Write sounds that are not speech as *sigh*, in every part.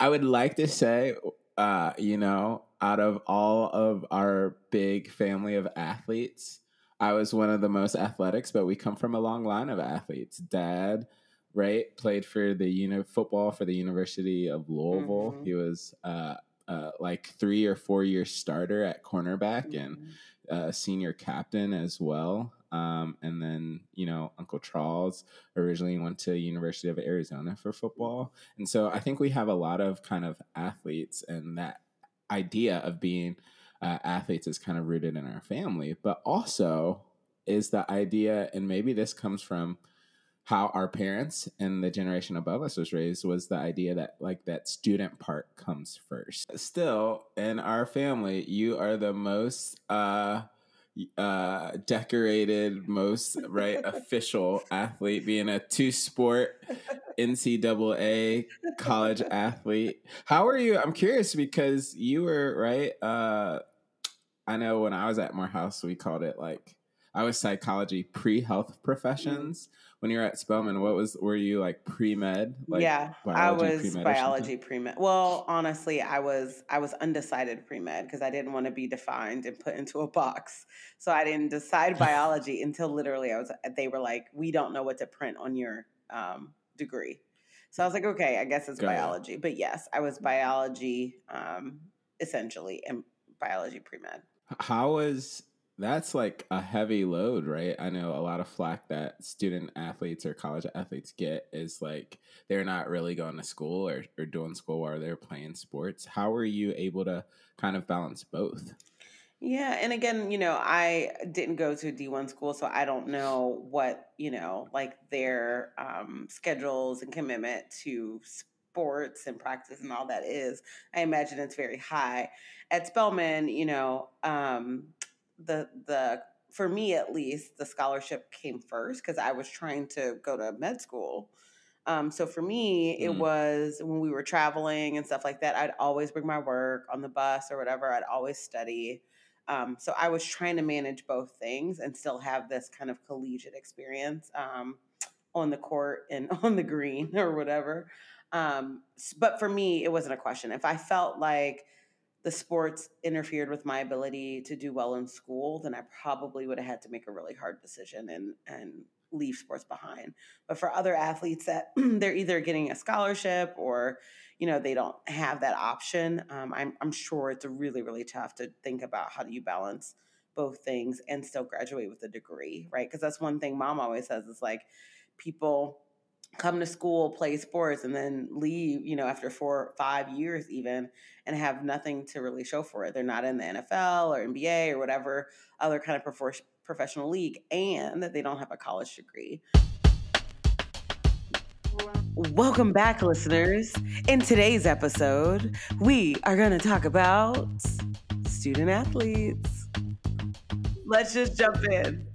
I would like to say, uh, you know, out of all of our big family of athletes, I was one of the most athletics, but we come from a long line of athletes. Dad, right, played for the uni- football for the University of Louisville. Mm-hmm. He was uh, uh, like three or four year starter at cornerback mm-hmm. and uh, senior captain as well. Um, and then, you know, Uncle Charles originally went to University of Arizona for football. And so I think we have a lot of kind of athletes and that idea of being uh, athletes is kind of rooted in our family, but also is the idea, and maybe this comes from how our parents and the generation above us was raised was the idea that like that student part comes first. Still, in our family, you are the most uh uh decorated most right *laughs* official athlete being a two sport ncaa college athlete. How are you? I'm curious because you were right uh i know when i was at morehouse we called it like i was psychology pre-health professions. mm-hmm when you were at Spelman, what was were you like pre med? Like yeah, I was biology pre med. Well, honestly, I was I was undecided pre med because I didn't want to be defined and put into a box. So I didn't decide *laughs* biology until literally I was. They were like, "We don't know what to print on your um, degree." So I was like, "Okay, I guess it's Got biology." It. But yes, I was biology um, essentially and biology pre med. How was that's like a heavy load, right? I know a lot of flack that student athletes or college athletes get is like they're not really going to school or, or doing school while they're playing sports. How are you able to kind of balance both? Yeah, and again, you know, I didn't go to D1 school, so I don't know what, you know, like their um, schedules and commitment to sports and practice and all that is. I imagine it's very high. At Spelman, you know, um, the the for me at least the scholarship came first because I was trying to go to med school. Um, so for me, it mm. was when we were traveling and stuff like that. I'd always bring my work on the bus or whatever. I'd always study. Um, so I was trying to manage both things and still have this kind of collegiate experience um, on the court and *laughs* on the green or whatever. Um, but for me, it wasn't a question. If I felt like the sports interfered with my ability to do well in school, then I probably would have had to make a really hard decision and and leave sports behind. But for other athletes that *clears throat* they're either getting a scholarship or you know they don't have that option, um, I'm I'm sure it's really really tough to think about how do you balance both things and still graduate with a degree, right? Because that's one thing mom always says is like people come to school, play sports, and then leave, you know, after four, five years even, and have nothing to really show for it. They're not in the NFL or NBA or whatever other kind of professional league, and that they don't have a college degree. Welcome back, listeners. In today's episode, we are going to talk about student athletes. Let's just jump in.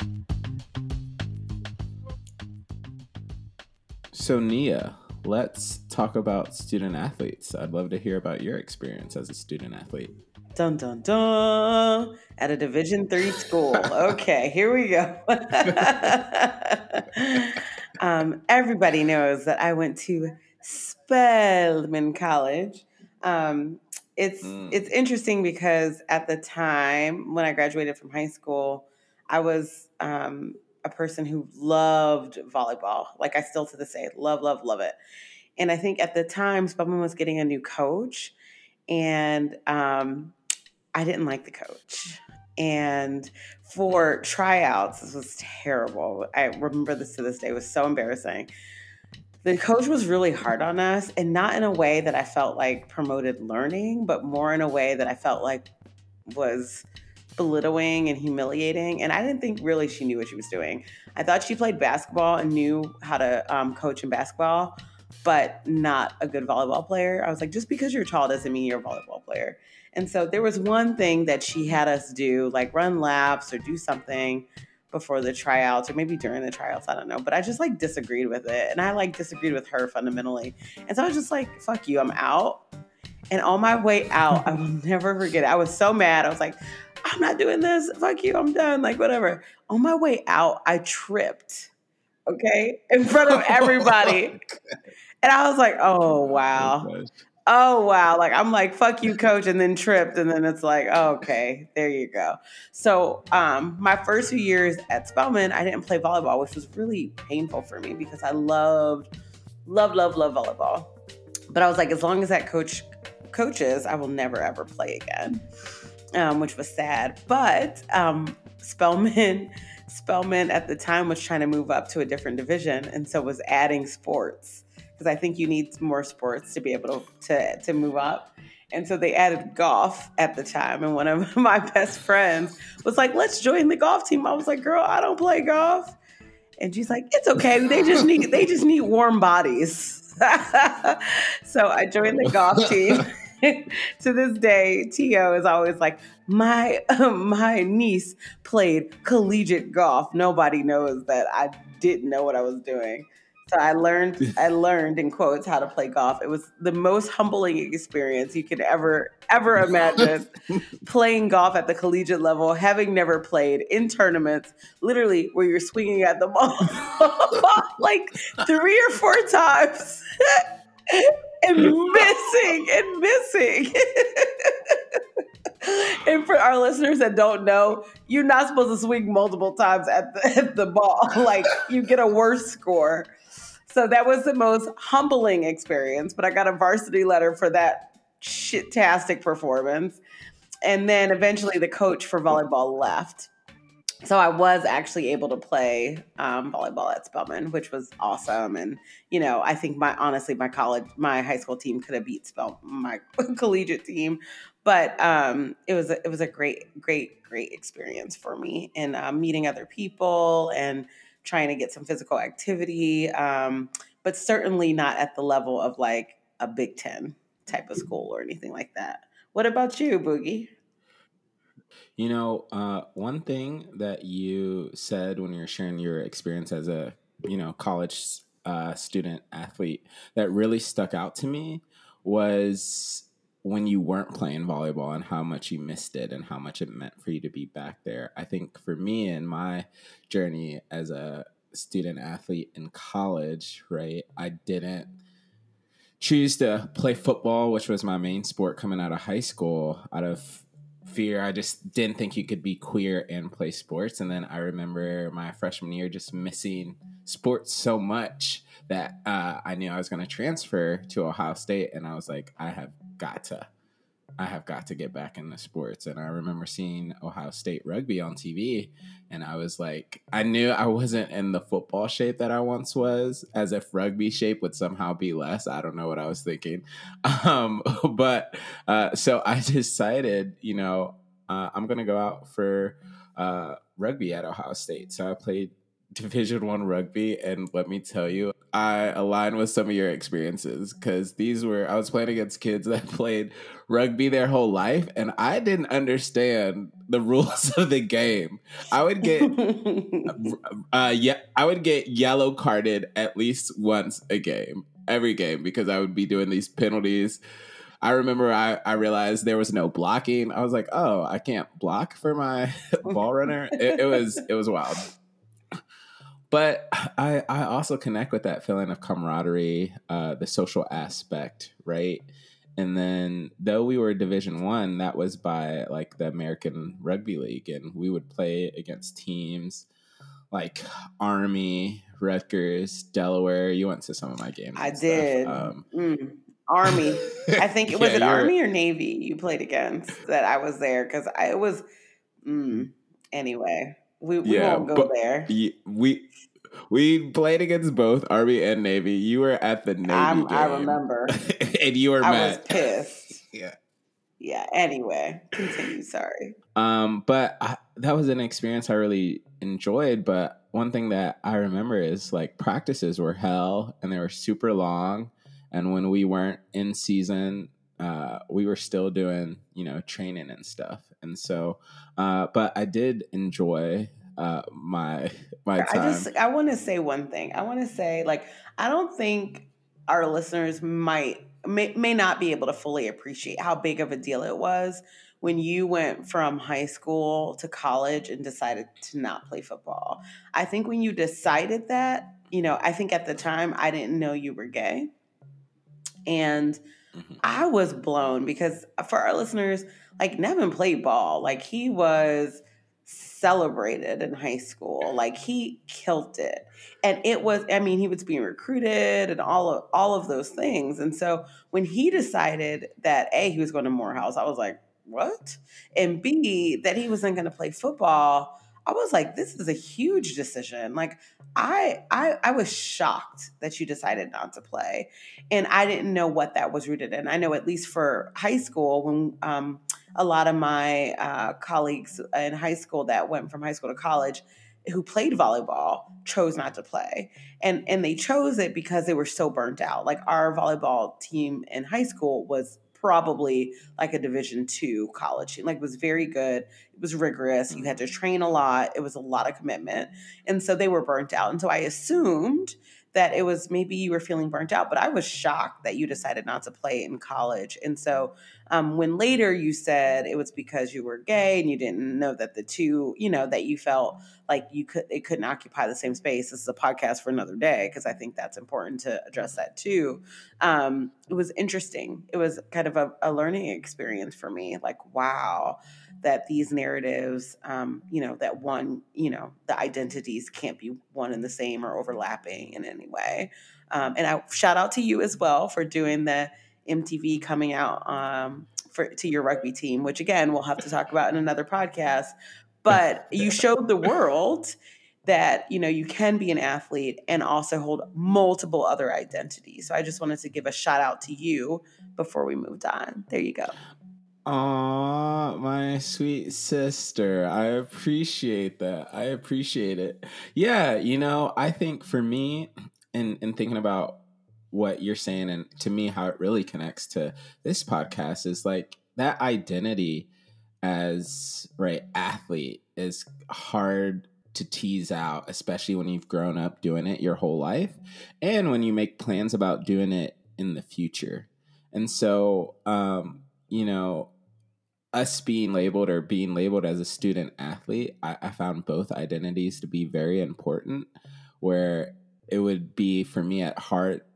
So, Nia, let's talk about student athletes. I'd love to hear about your experience as a student athlete. Dun dun dun! At a Division three school. *laughs* Okay, here we go. *laughs* um, everybody knows that I went to Spelman College. Um, it's mm. it's interesting because at the time when I graduated from high school, I was um, a person who loved volleyball. Like I still to this day love, love, love it. And I think at the time, Spelman was getting a new coach, and um, I didn't like the coach. And for tryouts, this was terrible. I remember this to this day. It was so embarrassing. The coach was really hard on us, and not in a way that I felt like promoted learning, but more in a way that I felt like was belittling and humiliating. And I didn't think really she knew what she was doing. I thought she played basketball and knew how to um, coach in basketball, but not a good volleyball player. I was like, just because you're tall doesn't mean you're a volleyball player. And so there was one thing that she had us do, like run laps or do something before the tryouts or maybe during the tryouts, I don't know. But I just like disagreed with it. And I like disagreed with her fundamentally. And so I was just like, fuck you, I'm out. And on my way out, I will *laughs* never forget it. I was so mad. I was like, I'm not doing this. Fuck you. I'm done. Like, whatever. On my way out, I tripped, okay, in front of *laughs* everybody. and I was like, oh, wow. oh wow like i'm like fuck you coach and then tripped and then it's like oh, okay there you go so um my first few years at spelman i didn't play volleyball which was really painful for me because i loved love love love volleyball but i was like as long as that coach coaches i will never ever play again um, which was sad but um Spellman, spelman at the time was trying to move up to a different division and so was adding sports because I think you need more sports to be able to, to to move up. And so they added golf at the time. And one of *laughs* my best friends was like, let's join the golf team. I was like, girl, I don't play golf. And she's like, it's okay. They just need they just need warm bodies. *laughs* so I joined the golf team. *laughs* *laughs* to this day, Tio is always like, my um, my niece played collegiate golf. Nobody knows that I didn't know what I was doing. So I learned, *laughs* I learned in quotes how to play golf. It was the most humbling experience you could ever, ever *laughs* imagine. playing golf at the collegiate level, having never played in tournaments, literally where you're swinging at the ball like three or four times and *laughs* missing and missing. *laughs* and for our listeners that don't know, you're not supposed to swing multiple times at the, at the ball. *laughs* Like you get a worse score. So that was the most humbling experience, but I got a varsity letter for that shit-tastic performance. And then eventually the coach for volleyball left. So I was actually able to play um, volleyball at Spelman, which was awesome. And you know, I think my honestly my college, my high school team could have beat Spelman, my *laughs* collegiate team, but um, it was a, it was a great, great, great experience for me and uh, meeting other people and trying to get some physical activity, um, but certainly not at the level of like a Big Ten type of school or anything like that. What about you, Boogie? You know, uh, one thing that you said when you were sharing your experience as a you know college uh, student athlete that really stuck out to me was when you weren't playing volleyball and how much you missed it and how much it meant for you to be back there. I think for me and my journey as a student athlete in college, right, I didn't choose to play football, which was my main sport coming out of high school, out of fear. I just didn't think you could be queer and play sports. And then I remember my freshman year just missing sports so much that uh, I knew I was going to transfer to Ohio State. And I was like, I have got to I have got to get back into sports. And I remember seeing Ohio State rugby on TV, and I was like, I knew I wasn't in the football shape that I once was, as if rugby shape would somehow be less. I don't know what I was thinking. *laughs* Um, but uh, so *laughs* I decided, you know, uh, I'm going to go out for uh, rugby at Ohio State. So I played Division One rugby, and let me tell you, I align with some of your experiences because these were I was playing against kids *laughs* that played rugby their whole life, and I didn't understand the rules *laughs* of the game. I would get, *laughs* uh, yeah, I would get yellow carded at least once a game, every game, because I would be doing these penalties. I remember I, I realized there was no blocking. I was like, oh, I can't block for my ball runner. It, it was it was wild but I, I also connect with that feeling of camaraderie, uh, the social aspect, right? And then though we were Division One, that was by like the American Rugby League, and we would play against teams like Army, Rutgers, Delaware. You went to some of my games. I did. Um, mm. Army. I think *laughs* it was yeah, it Army or Navy you played against that I was there because I was. Mm, anyway. We, we yeah, won't go there. We we played against both Army and Navy. You were at the Navy I'm, game. I remember. *laughs* and you were I mad. was pissed. *laughs* yeah. Yeah. Anyway, continue. Sorry. Um, but I, that was an experience I really enjoyed. But one thing that I remember is like practices were hell and they were super long. And when we weren't in season, uh, we were still doing, you know, training and stuff. And so, uh, but I did enjoy uh, my my time. I just I want to say one thing. I want to say like I don't think our listeners might may, may not be able to fully appreciate how big of a deal it was when you went from high school to college and decided to not play football. I think when you decided that, you know, I think at the time I didn't know you were gay. And mm-hmm. I was blown because for our listeners, like Nevin played ball. Like he was celebrated in high school. Like he killed it. And it was, I mean, he was being recruited and all of all of those things. And so when he decided that A, he was going to Morehouse, I was like, what? And B, that he wasn't going to play football. I was like, this is a huge decision. Like, I, I, I was shocked that you decided not to play, and I didn't know what that was rooted in. I know at least for high school, when um, a lot of my uh, colleagues in high school that went from high school to college, who played volleyball, chose not to play, and and they chose it because they were so burnt out. Like our volleyball team in high school was probably like a division two college team like it was very good it was rigorous you had to mm-hmm. train a lot it was a lot of commitment and so they were burnt out and so i assumed that it was maybe you were feeling burnt out, but I was shocked that you decided not to play in college. And so um, when later you said it was because you were gay and you didn't know that the two, you know, that you felt like you could, it couldn't occupy the same space. This is a podcast for another day because I think that's important to address that too. Um, it was interesting. It was kind of a, a learning experience for me. Like, wow that these narratives, um, you know, that one, you know, the identities can't be one and the same or overlapping in any way. Um, and I shout out to you as well for doing the MTV coming out um, for to your rugby team, which again we'll have to talk about in another podcast. But *laughs* you showed the world that you know you can be an athlete and also hold multiple other identities. So I just wanted to give a shout out to you before we moved on. There you go. Aw, my sweet sister. I appreciate that. I appreciate it. Yeah, you know, I think for me, in in thinking about what you're saying and to me how it really connects to this podcast is like that identity as right athlete is hard to tease out, especially when you've grown up doing it your whole life and when you make plans about doing it in the future. And so um, you know, us being labeled or being labeled as a student athlete, I, I found both identities to be very important. Where it would be for me at heart,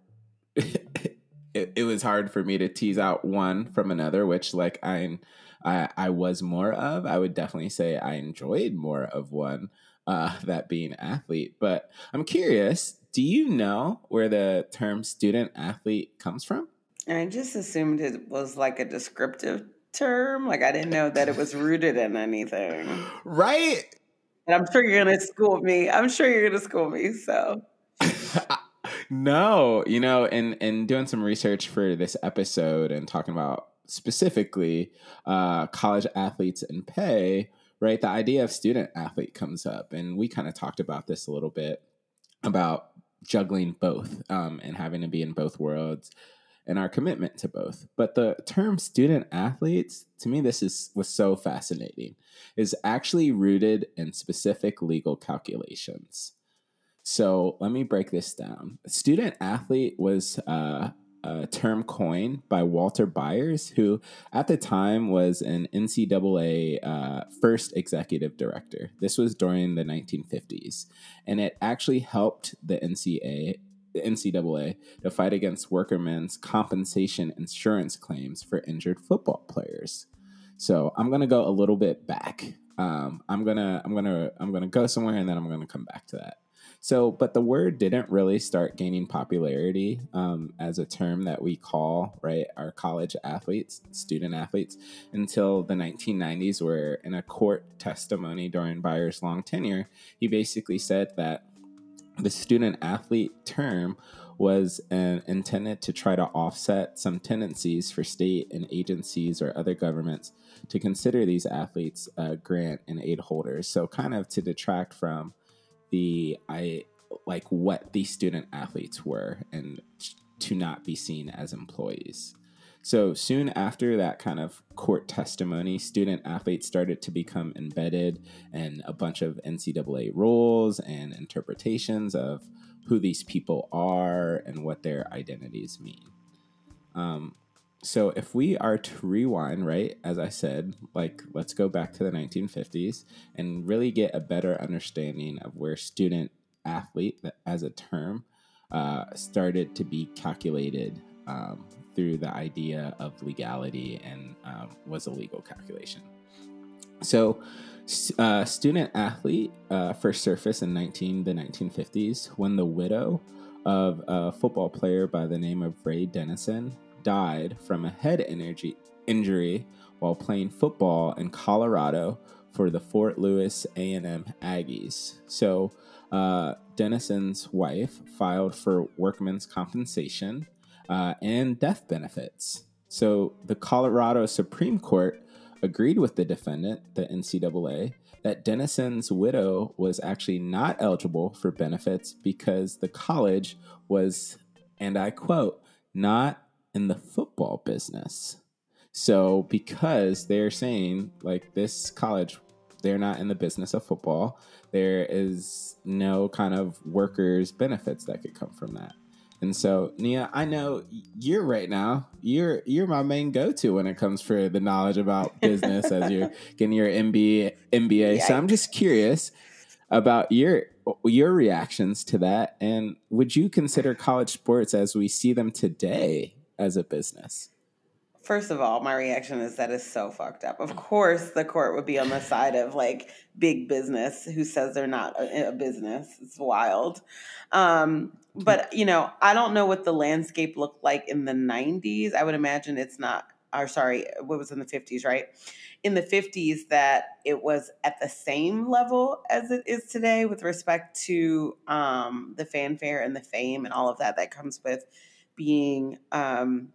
it, it was hard for me to tease out one from another, which like I, I I was more of. I would definitely say I enjoyed more of one, uh, that being athlete. But I'm curious, do you know where the term student athlete comes from? I just assumed it was like a descriptive term. Like I didn't know that it was rooted in anything. *laughs* Right. And I'm sure you're gonna school me. I'm sure you're gonna school me. So no, you know, and and doing some research for this episode and talking about specifically uh, college athletes and pay, right? The idea of student athlete comes up, and we kind of talked about this a little bit about juggling both um, and having to be in both worlds and our commitment to both. But the term student athletes, to me, this is was so fascinating, is actually rooted in specific legal calculations. So let me break this down. Student athlete was uh, a term coined by Walter Byers, who at the time was an NCAA uh, first executive director. This was during the 1950s, and it actually helped the NCAA the NCAA to fight against workermen's compensation insurance claims for injured football players. So I'm gonna go a little bit back. Um, I'm gonna I'm gonna I'm gonna go somewhere and then I'm gonna come back to that. So, but the word didn't really start gaining popularity um, as a term that we call right our college athletes, student athletes, until the 1990s, where in a court testimony during Byers' long tenure, he basically said that the student athlete term was uh, intended to try to offset some tendencies for state and agencies or other governments to consider these athletes uh, grant and aid holders. So, kind of to detract from the I like what these student athletes were and to not be seen as employees. So soon after that kind of court testimony, student athletes started to become embedded in a bunch of NCAA rules and interpretations of who these people are and what their identities mean. Um, so if we are to rewind, right, as I said, like let's go back to the 1950s and really get a better understanding of where student athlete as a term uh, started to be calculated um, through the idea of legality and um, was a legal calculation. So, uh, student athlete uh, first surfaced in 19 the 1950s when the widow of a football player by the name of Ray Dennison died from a head injury while playing football in Colorado for the Fort Lewis A&M Aggies. So, uh, Dennison's wife filed for workman's compensation uh, and death benefits. So, the Colorado Supreme Court agreed with the defendant, the NCAA, that Dennison's widow was actually not eligible for benefits because the college was, and I quote, not in the football business. So, because they're saying, like, this college, they're not in the business of football, there is no kind of workers' benefits that could come from that. And so, Nia, I know you're right now. You're you're my main go-to when it comes for the knowledge about business as you're *laughs* getting your MBA. MBA. So I'm just curious about your your reactions to that, and would you consider college sports as we see them today as a business? First of all, my reaction is that is so fucked up. Of course, the court would be on the side of like big business who says they're not a, a business. It's wild. Um, but you know, I don't know what the landscape looked like in the '90s. I would imagine it's not. Or sorry, what was in the '50s, right? In the '50s, that it was at the same level as it is today with respect to um, the fanfare and the fame and all of that that comes with being um,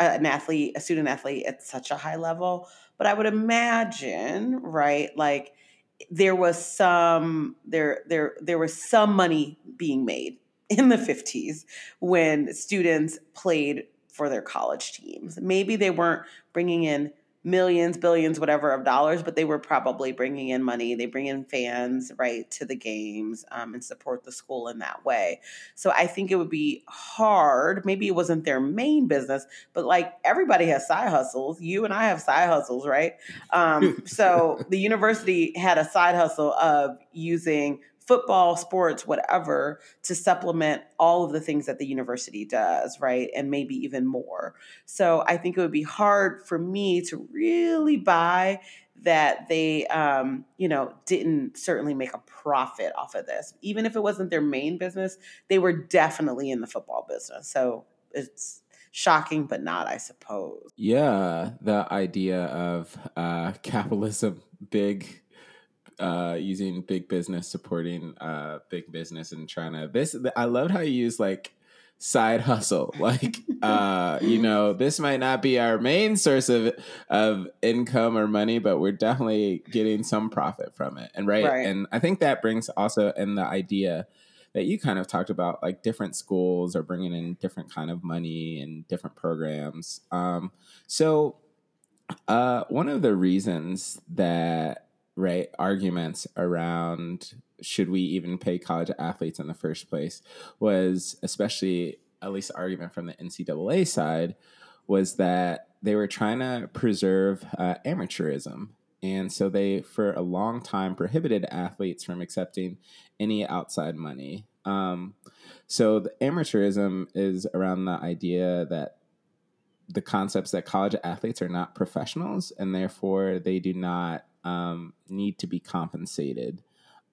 an athlete, a student athlete at such a high level. But I would imagine, right, like there was some there there there was some money being made in the 50s when students played for their college teams. Maybe they weren't bringing in millions, billions, whatever of dollars, but they were probably bringing in money. They bring in fans, right, to the games um, and support the school in that way. So I think it would be hard. Maybe it wasn't their main business, but like everybody has side hustles. You and I have side hustles, right? Um, *laughs* so the university had a side hustle of using football, sports, whatever, to supplement all of the things that the university does, right? And maybe even more. So I think it would be hard for me to really buy that they, um, you know, didn't certainly make a profit off of this. Even if it wasn't their main business, they were definitely in the football business. So it's shocking, but not, I suppose. Yeah, the idea of uh, capitalism, big uh, using big business supporting uh, big business and trying to this i loved how you use like side hustle. *laughs* Like uh you know this might not be our main source of of income or money but we're definitely getting some profit from it. And right, right. and i think that brings also in the idea that you kind of talked about like different schools are bringing in different kind of money and different programs. Um so uh one of the reasons that right arguments around should we even pay college athletes in the first place was especially at least argument from the NCAA side was that they were trying to preserve uh, amateurism. And so they, for a long time, prohibited athletes from accepting any outside money. Um, so the amateurism is around the idea that the concepts that college athletes are not professionals and therefore they do not um, need to be compensated.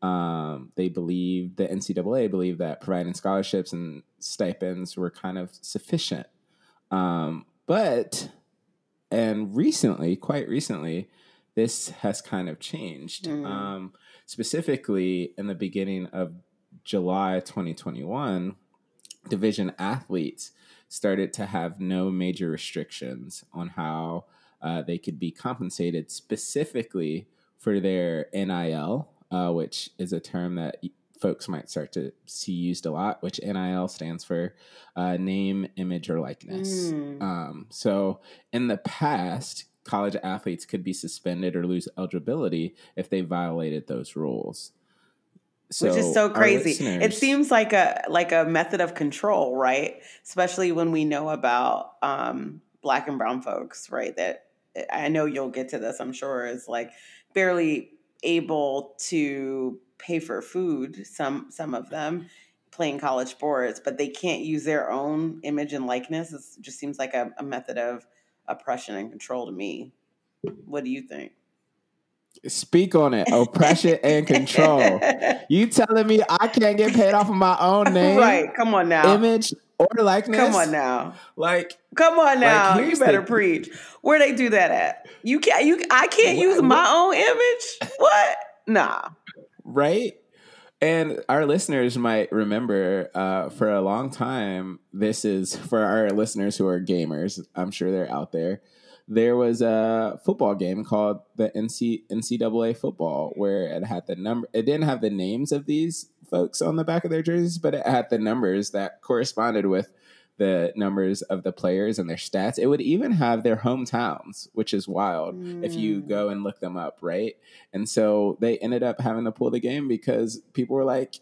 Um, they believe the NCAA believed that providing scholarships and stipends were kind of sufficient. Um, but and recently, quite recently, this has kind of changed. Mm. Um, specifically, in the beginning of July 2021, division athletes started to have no major restrictions on how uh, they could be compensated specifically for their NIL, uh, which is a term that folks might start to see used a lot, which NIL stands for uh, name, image, or likeness. Mm. Um, so in the past, college athletes could be suspended or lose eligibility if they violated those rules. So Which is so crazy. It seems like a like a method of control, right? Especially when we know about um, black and brown folks, right? That I know you'll get to this, I'm sure, is like barely able to pay for food, some some of them, playing college sports, but they can't use their own image and likeness. It just seems like a, a method of oppression and control to me. What do you think? Speak on it. Oppression and control. *laughs* You telling me I can't get paid off of my own name? Right. Come on now. Image or likeness? Come on now. Like Come on now. Like, you better the- preach. Where they do that at? You can't you I can't use my own image? What? Nah. right? And our listeners might remember uh, for a long time, this is for our listeners who are gamers, I'm sure they're out there. There was a football game called the NC, NCAA football where it had the number, it didn't have the names of these folks on the back of their jerseys, but it had the numbers that corresponded with the numbers of the players and their stats. It would even have their hometowns, which is wild if you Mm. go and look them up, right? And so they ended up having to pull the game because people were like,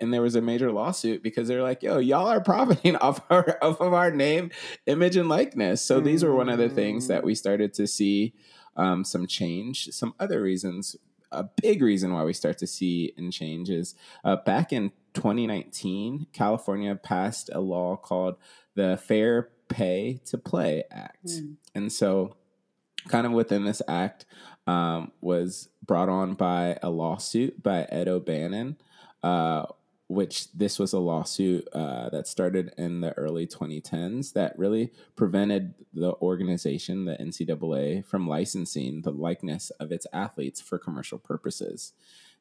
and there was a major lawsuit because they're like, "Yo, y'all are profiting *laughs* off our off of our name, image, and likeness." So these were one of the things that we started to see um, some change. Some other reasons, a big reason why we start to see in change is uh, back in 2019, California passed a law called the Fair Pay to Play Act, Mm. and so kind of within this act um, was brought on by a lawsuit by Ed O'Bannon, uh, which this was a lawsuit uh, that started in the early 2010s that really prevented the organization, the NCAA, from licensing the likeness of its athletes for commercial purposes.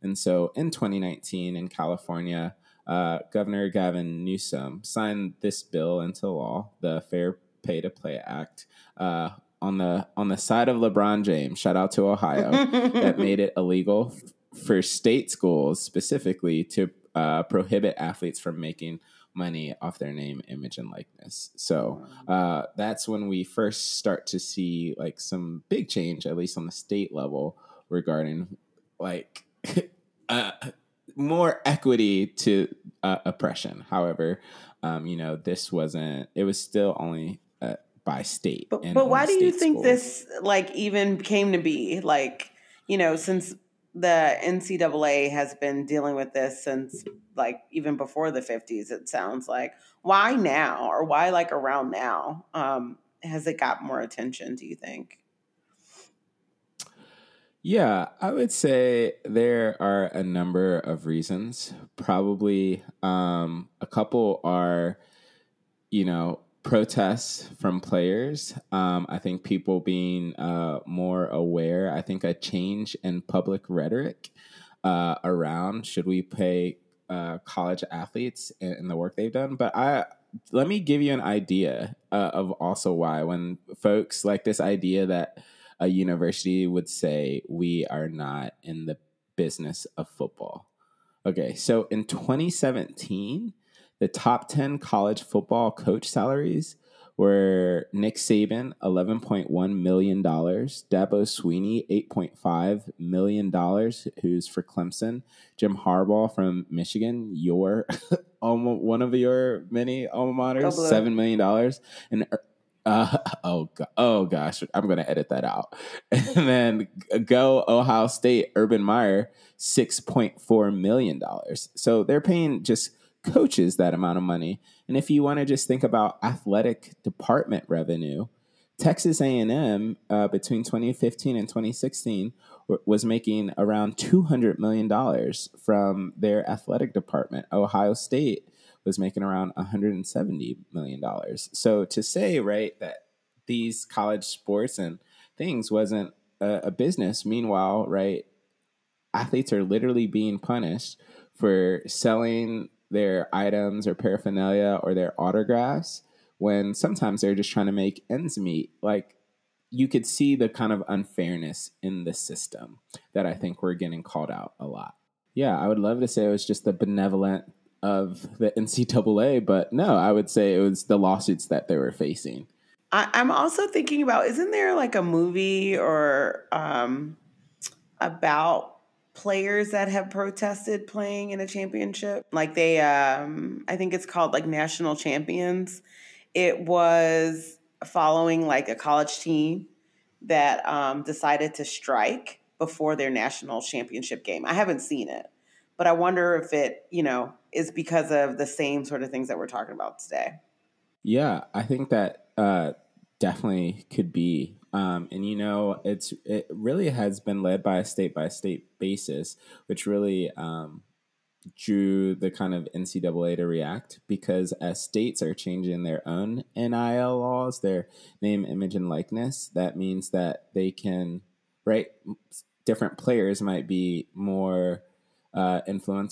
And so in 2019 in California, uh, Governor Gavin Newsom signed this bill into law, the Fair Pay to Play Act, uh, on the on the side of LeBron James. Shout out to Ohio *laughs* that made it illegal for state schools specifically to uh, prohibit athletes from making money off their name, image, and likeness. So uh, that's when we first start to see like some big change, at least on the state level, regarding like *laughs* uh, more equity to uh, oppression. However, um, you know, this wasn't. It was still only uh, by state. But, but why do you think schools. this like even came to be? Like, you know, since the NCAA has been dealing with this since like even before the 50s, it sounds like. Why now or why like around now? Um, has it got more attention, do you think? Yeah, I would say there are a number of reasons. Probably um, a couple are, you know, protests from players. Um, I think people being uh, more aware. I think a change in public rhetoric uh, around should we pay uh, college athletes in the work they've done. But I let me give you an idea uh, of also why when folks like this idea that a university would say we are not in the business of football. Okay, so in 2017, the top 10 college football coach salaries were Nick Saban, $11.1 million, Dabo Swinney, $8.5 million, who's for Clemson, Jim Harbaugh from Michigan, your *laughs* one of your many alma maters, $7 million, and uh, *laughs* oh, oh gosh, I'm going to edit that out. *laughs* And then go Ohio State, Urban Meyer, $6.4 million. So they're paying just coaches that amount of money. And if you want to just think about athletic department revenue, Texas A&M uh, between 2015 and 2016 w- was making around 200 million dollars from their athletic department. Ohio State was making around 170 million dollars. So to say right that these college sports and things wasn't a, a business, meanwhile, right, athletes are literally being punished for selling their items or paraphernalia or their autographs when sometimes they're just trying to make ends meet. Like you could see the kind of unfairness in the system that I think we're getting called out a lot. Yeah, I would love to say it was just the benevolent of the *laughs* NCAA, but no, I would say it was the lawsuits that they were facing. I, I'm also thinking about isn't there like a movie or um, about players that have protested playing in a championship? Like they, um, I think it's called like National Champions. It was following like a college team that um, decided to strike before their national championship game. I haven't seen it, but I wonder if it, you know, is because of the same sort of things that we're talking about today. Yeah, I think that uh, definitely could be. Um, and you know, it's it really has been led by a state by state basis, which really um, drew the kind of NCAA to react because as states are changing their own NIL laws, their name, image, and likeness, that means that they can, right? Different players might be more uh,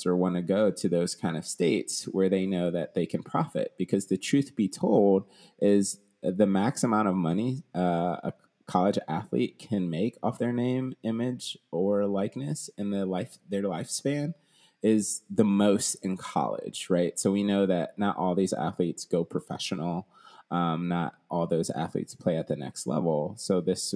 or want to go to those kind of states where they know that they can profit. Because the truth be told, is the max amount of money uh, a college athlete can make off their name, image, or likeness in the life their lifespan is the most in college, right? So we know that not all these athletes go professional. Um, not all those athletes play at the next level. So this,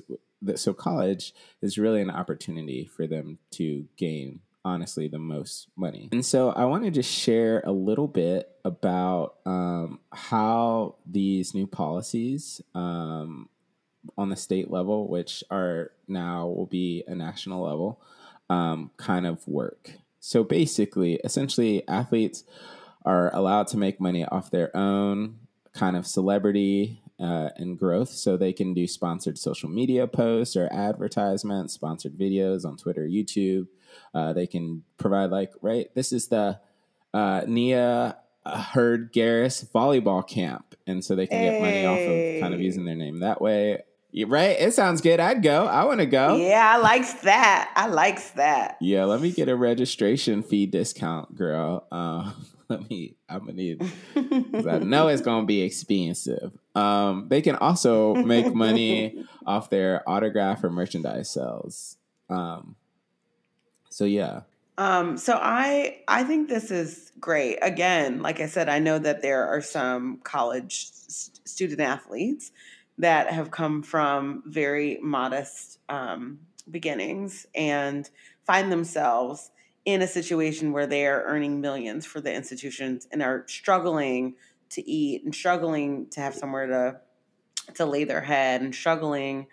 so college is really an opportunity for them to gain honestly the most money. And so I want to just share a little bit about um, how these new policies um, on the state level, which are now will be a national level, um, kind of work. So basically, essentially, athletes are allowed to make money off their own kind of celebrity uh, and growth. So they can do sponsored social media posts or advertisements, sponsored videos on Twitter, YouTube. Uh, they can provide, like, right, this is the uh, Nia Heard Garris volleyball camp. And so they can get money off of kind of using their name that way right? It sounds good. I'd go. I want to go. Yeah, I likes that. I likes that. Yeah, let me get a registration fee discount, girl. Uh, *laughs* let me. I'm gonna need. I know it's gonna be expensive. Um, they can also make money *laughs* off their autograph or merchandise sales. Um, so yeah. Um, so I I think this is great. Again, like I said, I know that there are some college student athletes that have come from very modest um, beginnings and find themselves in a situation where they are earning millions for the institutions and are struggling to eat and struggling to have somewhere to to lay their head and struggling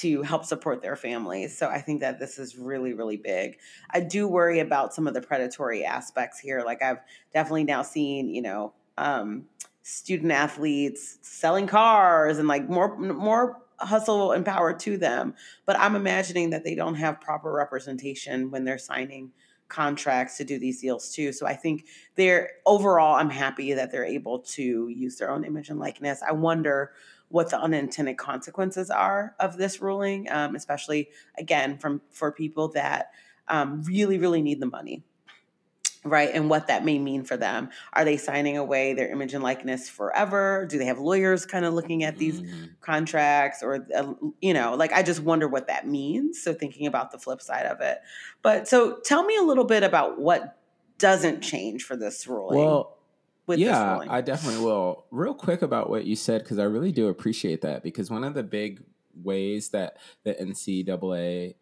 to help support their families. So I think that this is really, really big. I do worry about some of the predatory aspects here. Like I've definitely now seen, you know, um, student athletes selling cars and like more more hustle and power to them but i'm imagining that they don't have proper representation when they're signing contracts to do these deals too so i think they're overall i'm happy that they're able to use their own image and likeness i wonder what the unintended consequences are of this ruling um, especially again from for people that um, really really need the money right and what that may mean for them. Are they signing away their image and likeness forever? Do they have lawyers kind of looking at these mm-hmm. contracts or uh, you know like i just wonder what that means so thinking about the flip side of it. But so tell me a little bit about what doesn't change for this ruling. Well yeah i definitely will real quick about what you said because i really do appreciate that because one of the big ways that the ncaa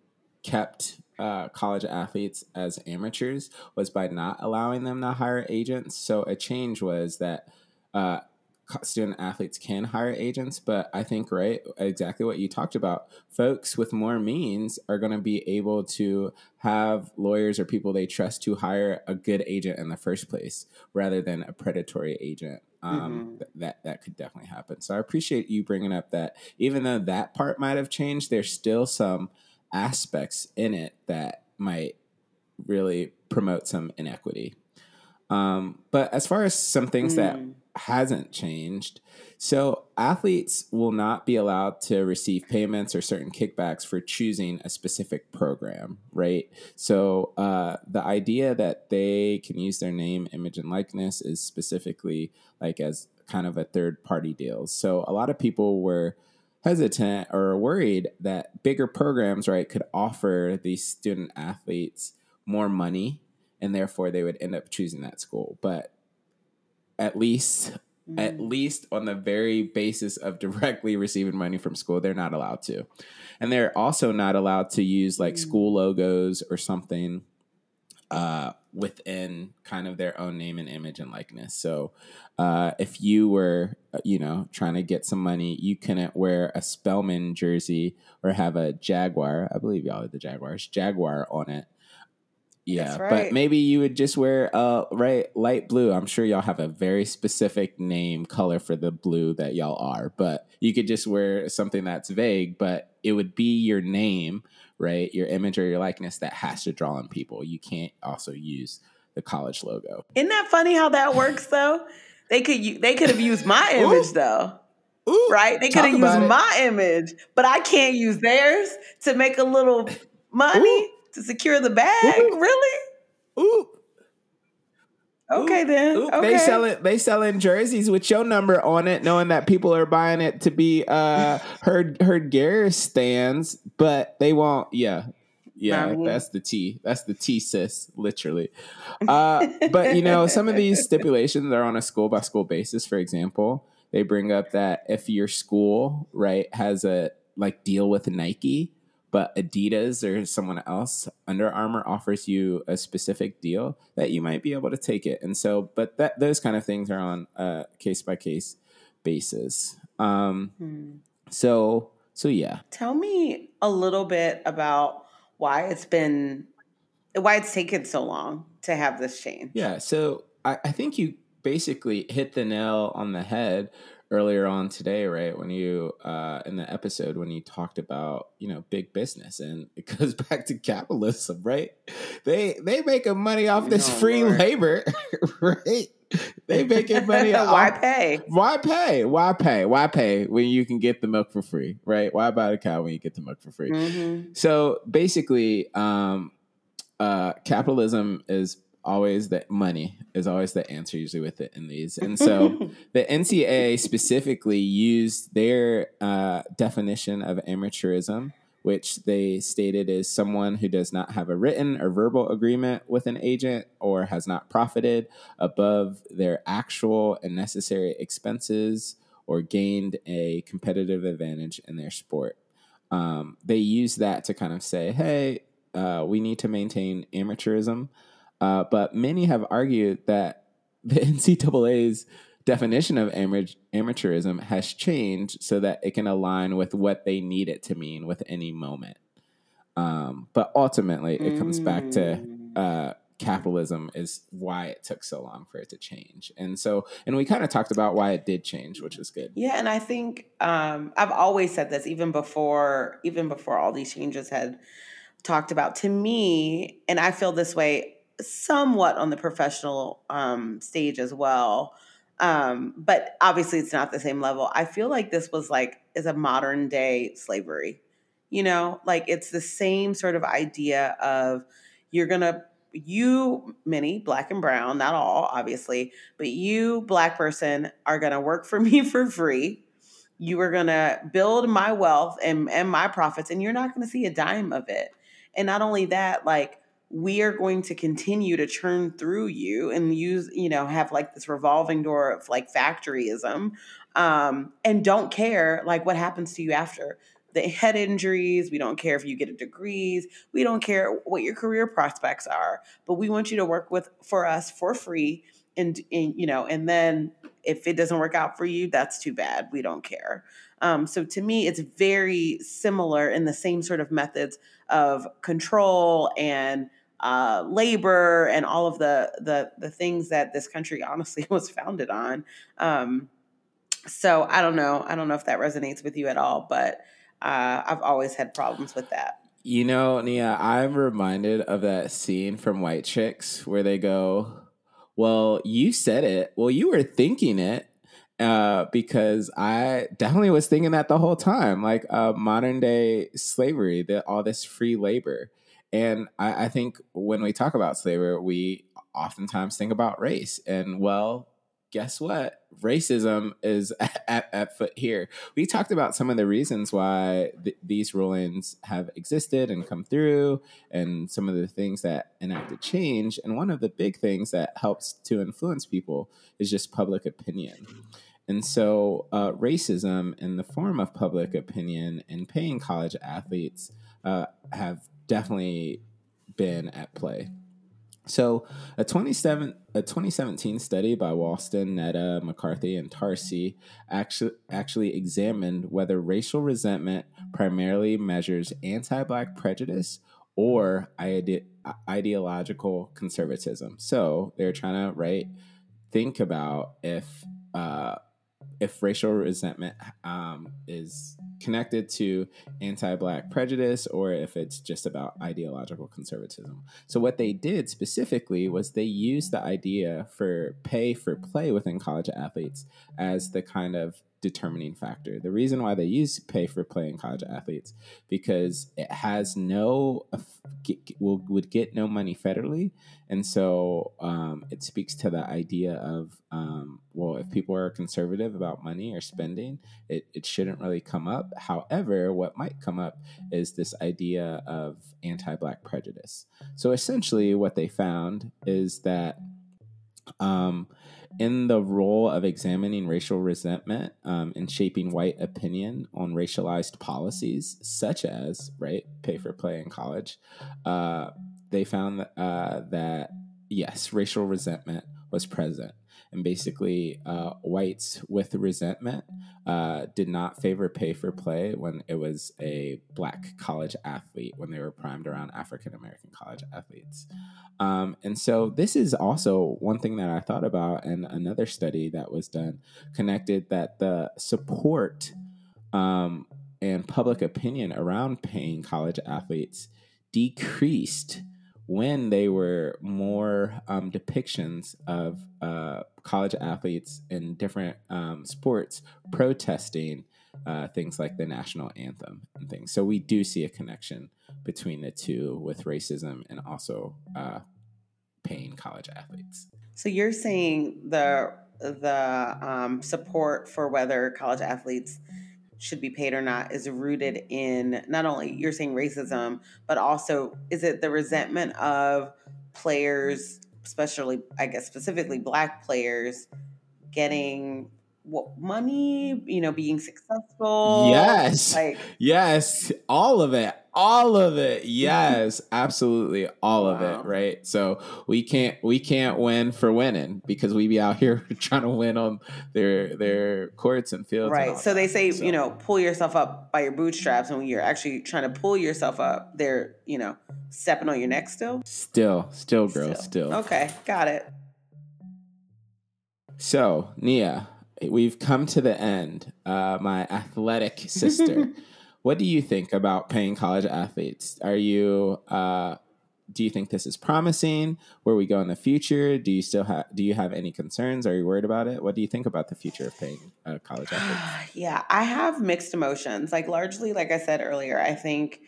kept uh, college athletes as amateurs was by not allowing them to hire agents. So a change was that uh, student athletes can hire agents, but I think right exactly what you talked about. Folks with more means are going to be able to have lawyers or people they trust to hire a good agent in the first place, rather than a predatory agent. Um, mm-hmm. th- that that could definitely happen. So I appreciate you bringing up that. Even though that part might have changed, there's still some aspects in it that might really promote some inequity. Um, but as far as some things mm. that hasn't changed, so athletes will not be allowed to receive payments or certain kickbacks for choosing a specific program, right? So uh, the idea that they can use their name, image, and likeness is specifically like as kind of a third party deal. So a lot of people were hesitant or worried that bigger programs, right, could offer these student athletes more money and therefore they would end up choosing that school. But at least mm-hmm. at least on the very basis of directly receiving money from school, they're not allowed to. And they're also not allowed to use like mm-hmm. school logos or something uh, within kind of their own name and image and likeness. So uh, if you were, uh, you know, trying to get some money, you couldn't wear a Spelman jersey or have a Jaguar. I believe y'all are the Jaguars. Jaguar on it. Yeah, right. but maybe you would just wear uh right light blue. I'm sure y'all have a very specific name color for the blue that y'all are, but you could just wear something that's vague, but it would be your name, right? Your image or your likeness that has to draw on people. You can't also use the college logo. Isn't that funny how that works *laughs* though? They could they could have used my image though. Ooh, Right? They could have used my image, but I can't use theirs to make a little money to secure the bag. Ooh. Really? Ooh, Okay then. ooh, okay. They sell it. They selling jerseys with your number on it, knowing that people are buying it to be uh *laughs* her her Garris stands, but they won't. Yeah, yeah, that's the T. That's the T, sis. Literally. Uh, but you know, some of *laughs* these stipulations are on a school by school basis. For example, they bring up that if your school right has a like deal with Nike, but Adidas or someone else, Under Armour offers you a specific deal that you might be able to take it. And so, but that those kind of things are on a case by case basis. Um, Hmm. so so yeah, Tell me a little bit about why it's been why it's taken so long to have this change. yeah. So I, I think you basically hit the nail on the head earlier on today, right? When you uh, in the episode when you talked about you know big business, and it *laughs* goes back to capitalism, right? They they making money off this Oh, free Lord. labor, *laughs* right? They making money *laughs* why off pay? Why pay? Why pay? Why pay when you can get the milk for free, right? Why buy a cow when you get the milk for free? hmm So basically, um, uh, capitalism is always the money is always the answer usually with it in these, and so *laughs* the NCAA specifically used their uh, definition of amateurism, which they stated is someone who does not have a written or verbal agreement with an agent or has not profited above their actual and necessary expenses or gained a competitive advantage in their sport. Um, they use that to kind of say, hey, uh, we need to maintain amateurism. Uh, but many have argued that the *laughs* NCAA's definition of ama- amateurism has changed so that it can align with what they need it to mean with any moment. Um, but ultimately, it comes back to Mm. uh, capitalism is why it took so long for it to change. And so, and we kind of talked about why it did change, which was good. Yeah, and I think um, I've always said this, even before even before all these changes had talked about. To me, and I feel this way somewhat on the professional um, stage as well. Um, but obviously, it's not the same level. I feel like this was like is a modern day slavery. You know, like it's the same sort of idea of you're gonna you many black and brown not all obviously but you black person are to work for *laughs* me for free you are to build my wealth and, and my profits and you're not to see a dime of it and not only that like we are going to continue to churn through you and use you know have like this revolving door of like factoryism um, and don't care like what happens to you after. The head injuries we don't care if you get a degrees we don't care what your career prospects are but we want you to work with for us for free and, and you know and then if it doesn't work out for you that's too bad we don't care. Um, so to me it's very similar in the same sort of methods of control and uh, labor and all of the the the things that this country *laughs* honestly was founded on um, so i don't know i don't know if that resonates with you at all but uh, i've always had problems with that You know, Nia, I'm reminded of that scene from White Chicks where they go, Well, you said it. Well, you were thinking it. Uh, because I definitely was thinking that the whole time, like uh, modern day slavery, that all this free labor. And I, I think when we talk about slavery, we oftentimes think about race. And well, guess what? Racism is *laughs* at, at, foot here. We talked about some of the reasons why th- these rulings have existed and come through, and some of the things that enacted change. And one of the big things that helps to influence people is just public opinion. And so, uh, racism in the form of public opinion and paying college athletes uh, have definitely been at play. So, a 27 a 2017 study by Wallsten, Nteta, McCarthy, and Tarsi actually actually examined whether racial resentment primarily measures anti-black prejudice or ide- ideological conservatism. So they're trying to right think about if uh, if racial resentment um, is connected to anti-black prejudice or if it's just about ideological conservatism. So what they did specifically was they used the idea for pay for play within college athletes as the kind of determining factor. The reason why they use pay for play in college athletes because it has no will would get no money federally, and so um, it speaks to the idea of um, well, if people are conservative about money or spending, it, it shouldn't really come up. However, what might come up is this idea of anti-black prejudice. So essentially, what they found is that. Um, in the role of examining racial resentment um, and shaping white opinion on racialized policies, such as right pay for play in college, uh, they found that, uh, that yes, racial resentment was present and basically uh, whites with resentment uh, did not favor pay for play when it was a black college athlete when they were primed around African American college athletes. Um, and so this is also one thing that I thought about, and another study that was done connected that the support um, and public opinion around paying college athletes decreased when they were more um, depictions of uh, college athletes in different um, sports protesting uh, things like the national anthem and things. So we do see a connection between the two with racism and also uh, paying college athletes. So you're saying the the um, support for whether college athletes should be paid or not is rooted mm-hmm. in not only you're saying racism, but also is it the resentment of players, especially I guess specifically black players, getting what money, you know, being successful. Yes. Like yes, all of it. All of it. Yes, absolutely all wow. of it, right? So we can't we can't win for winning because we be out *laughs* here trying to win on their their courts and fields. Right. And so they say, so. you know, pull yourself up by your bootstraps and when you're actually trying to pull yourself up, they're, you know, stepping on your neck still? Still, still girl, still. still. Okay, got it. So, Nia, we've come to the end. Uh, my athletic sister. *laughs* what do you think about paying college athletes? Are you uh, do you think this is promising? Where we go in the future? Do you still have do you have any concerns? Are you worried about it? What do you think about the future of paying uh, college *sighs* athletes? yeah, I have mixed emotions. Like largely, like I said earlier, I think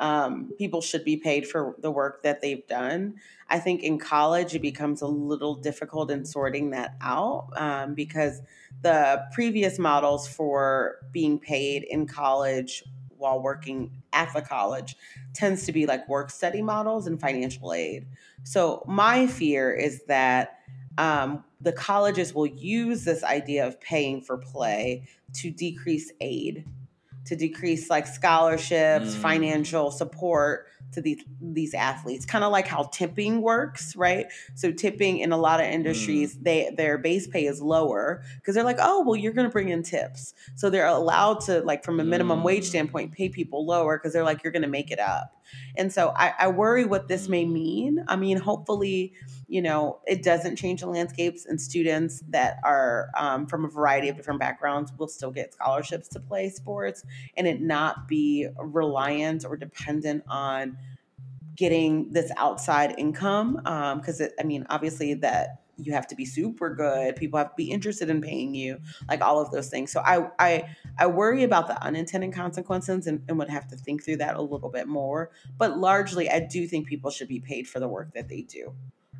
um, people should be paid for the work that they've done. I think in college it becomes a little difficult in sorting that out um, because the previous models for being paid in college while working at the college tends to be like work study models and financial aid. So my fear is that um, the colleges will use this idea of paying for play to decrease aid to decrease like scholarships, mm. financial support to these these athletes. Kind of like how tipping works, right? So tipping in a lot of industries, mm. they their base pay is lower because they're like, oh, well, you're going to bring in tips, so they're allowed to like from a minimum mm. wage standpoint pay people lower because they're like you're going to make it up. And so I, I worry what this may mean. I mean, hopefully, you know, it doesn't change the landscapes and students that are um, from a variety of different backgrounds will still get scholarships to play sports and it not be reliant or dependent on getting this outside income because um, I mean obviously that you have to be super good people have to be interested in paying you like all of those things. So i i i worry about the unintended consequences and, and would have to think through that a little bit more but largely i do think people should be paid for the work that they do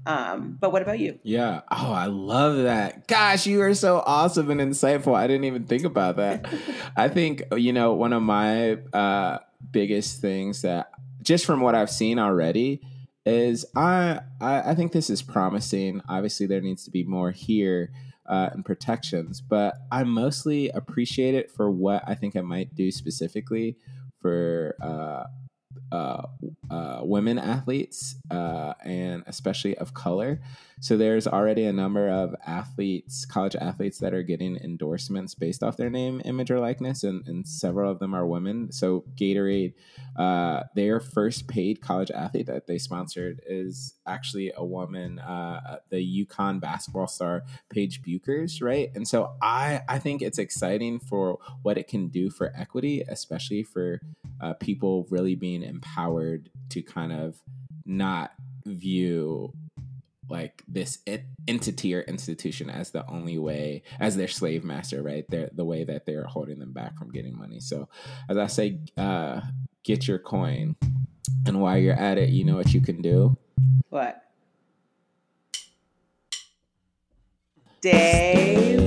um, but what about you? Yeah. Oh, I love that. Gosh, you are so awesome and insightful. I didn't even think about that. *laughs* I think, you know, one of my uh, biggest things that just from what I've seen already is I, I, I think this is promising. Obviously, there needs to be more here uh, and protections, but I mostly appreciate it for what I think I might do specifically for uh, uh, uh, women athletes uh, and especially of color. So there's already a number of athletes, college athletes, that are getting endorsements based off their name, image, or likeness, and, and several of them are women. So Gatorade uh, their first paid college athlete that they sponsored is actually a woman, uh, the UConn basketball star Paige Bueckers, right? And so I I think it's exciting for what it can do for equity, especially for uh, people really being empowered to kind of not view like this entity or institution as the only way as their slave master right? They're the way that they're holding them back from getting money. So as i say uh get your coin. And while you're at it you know what you can do? What? Day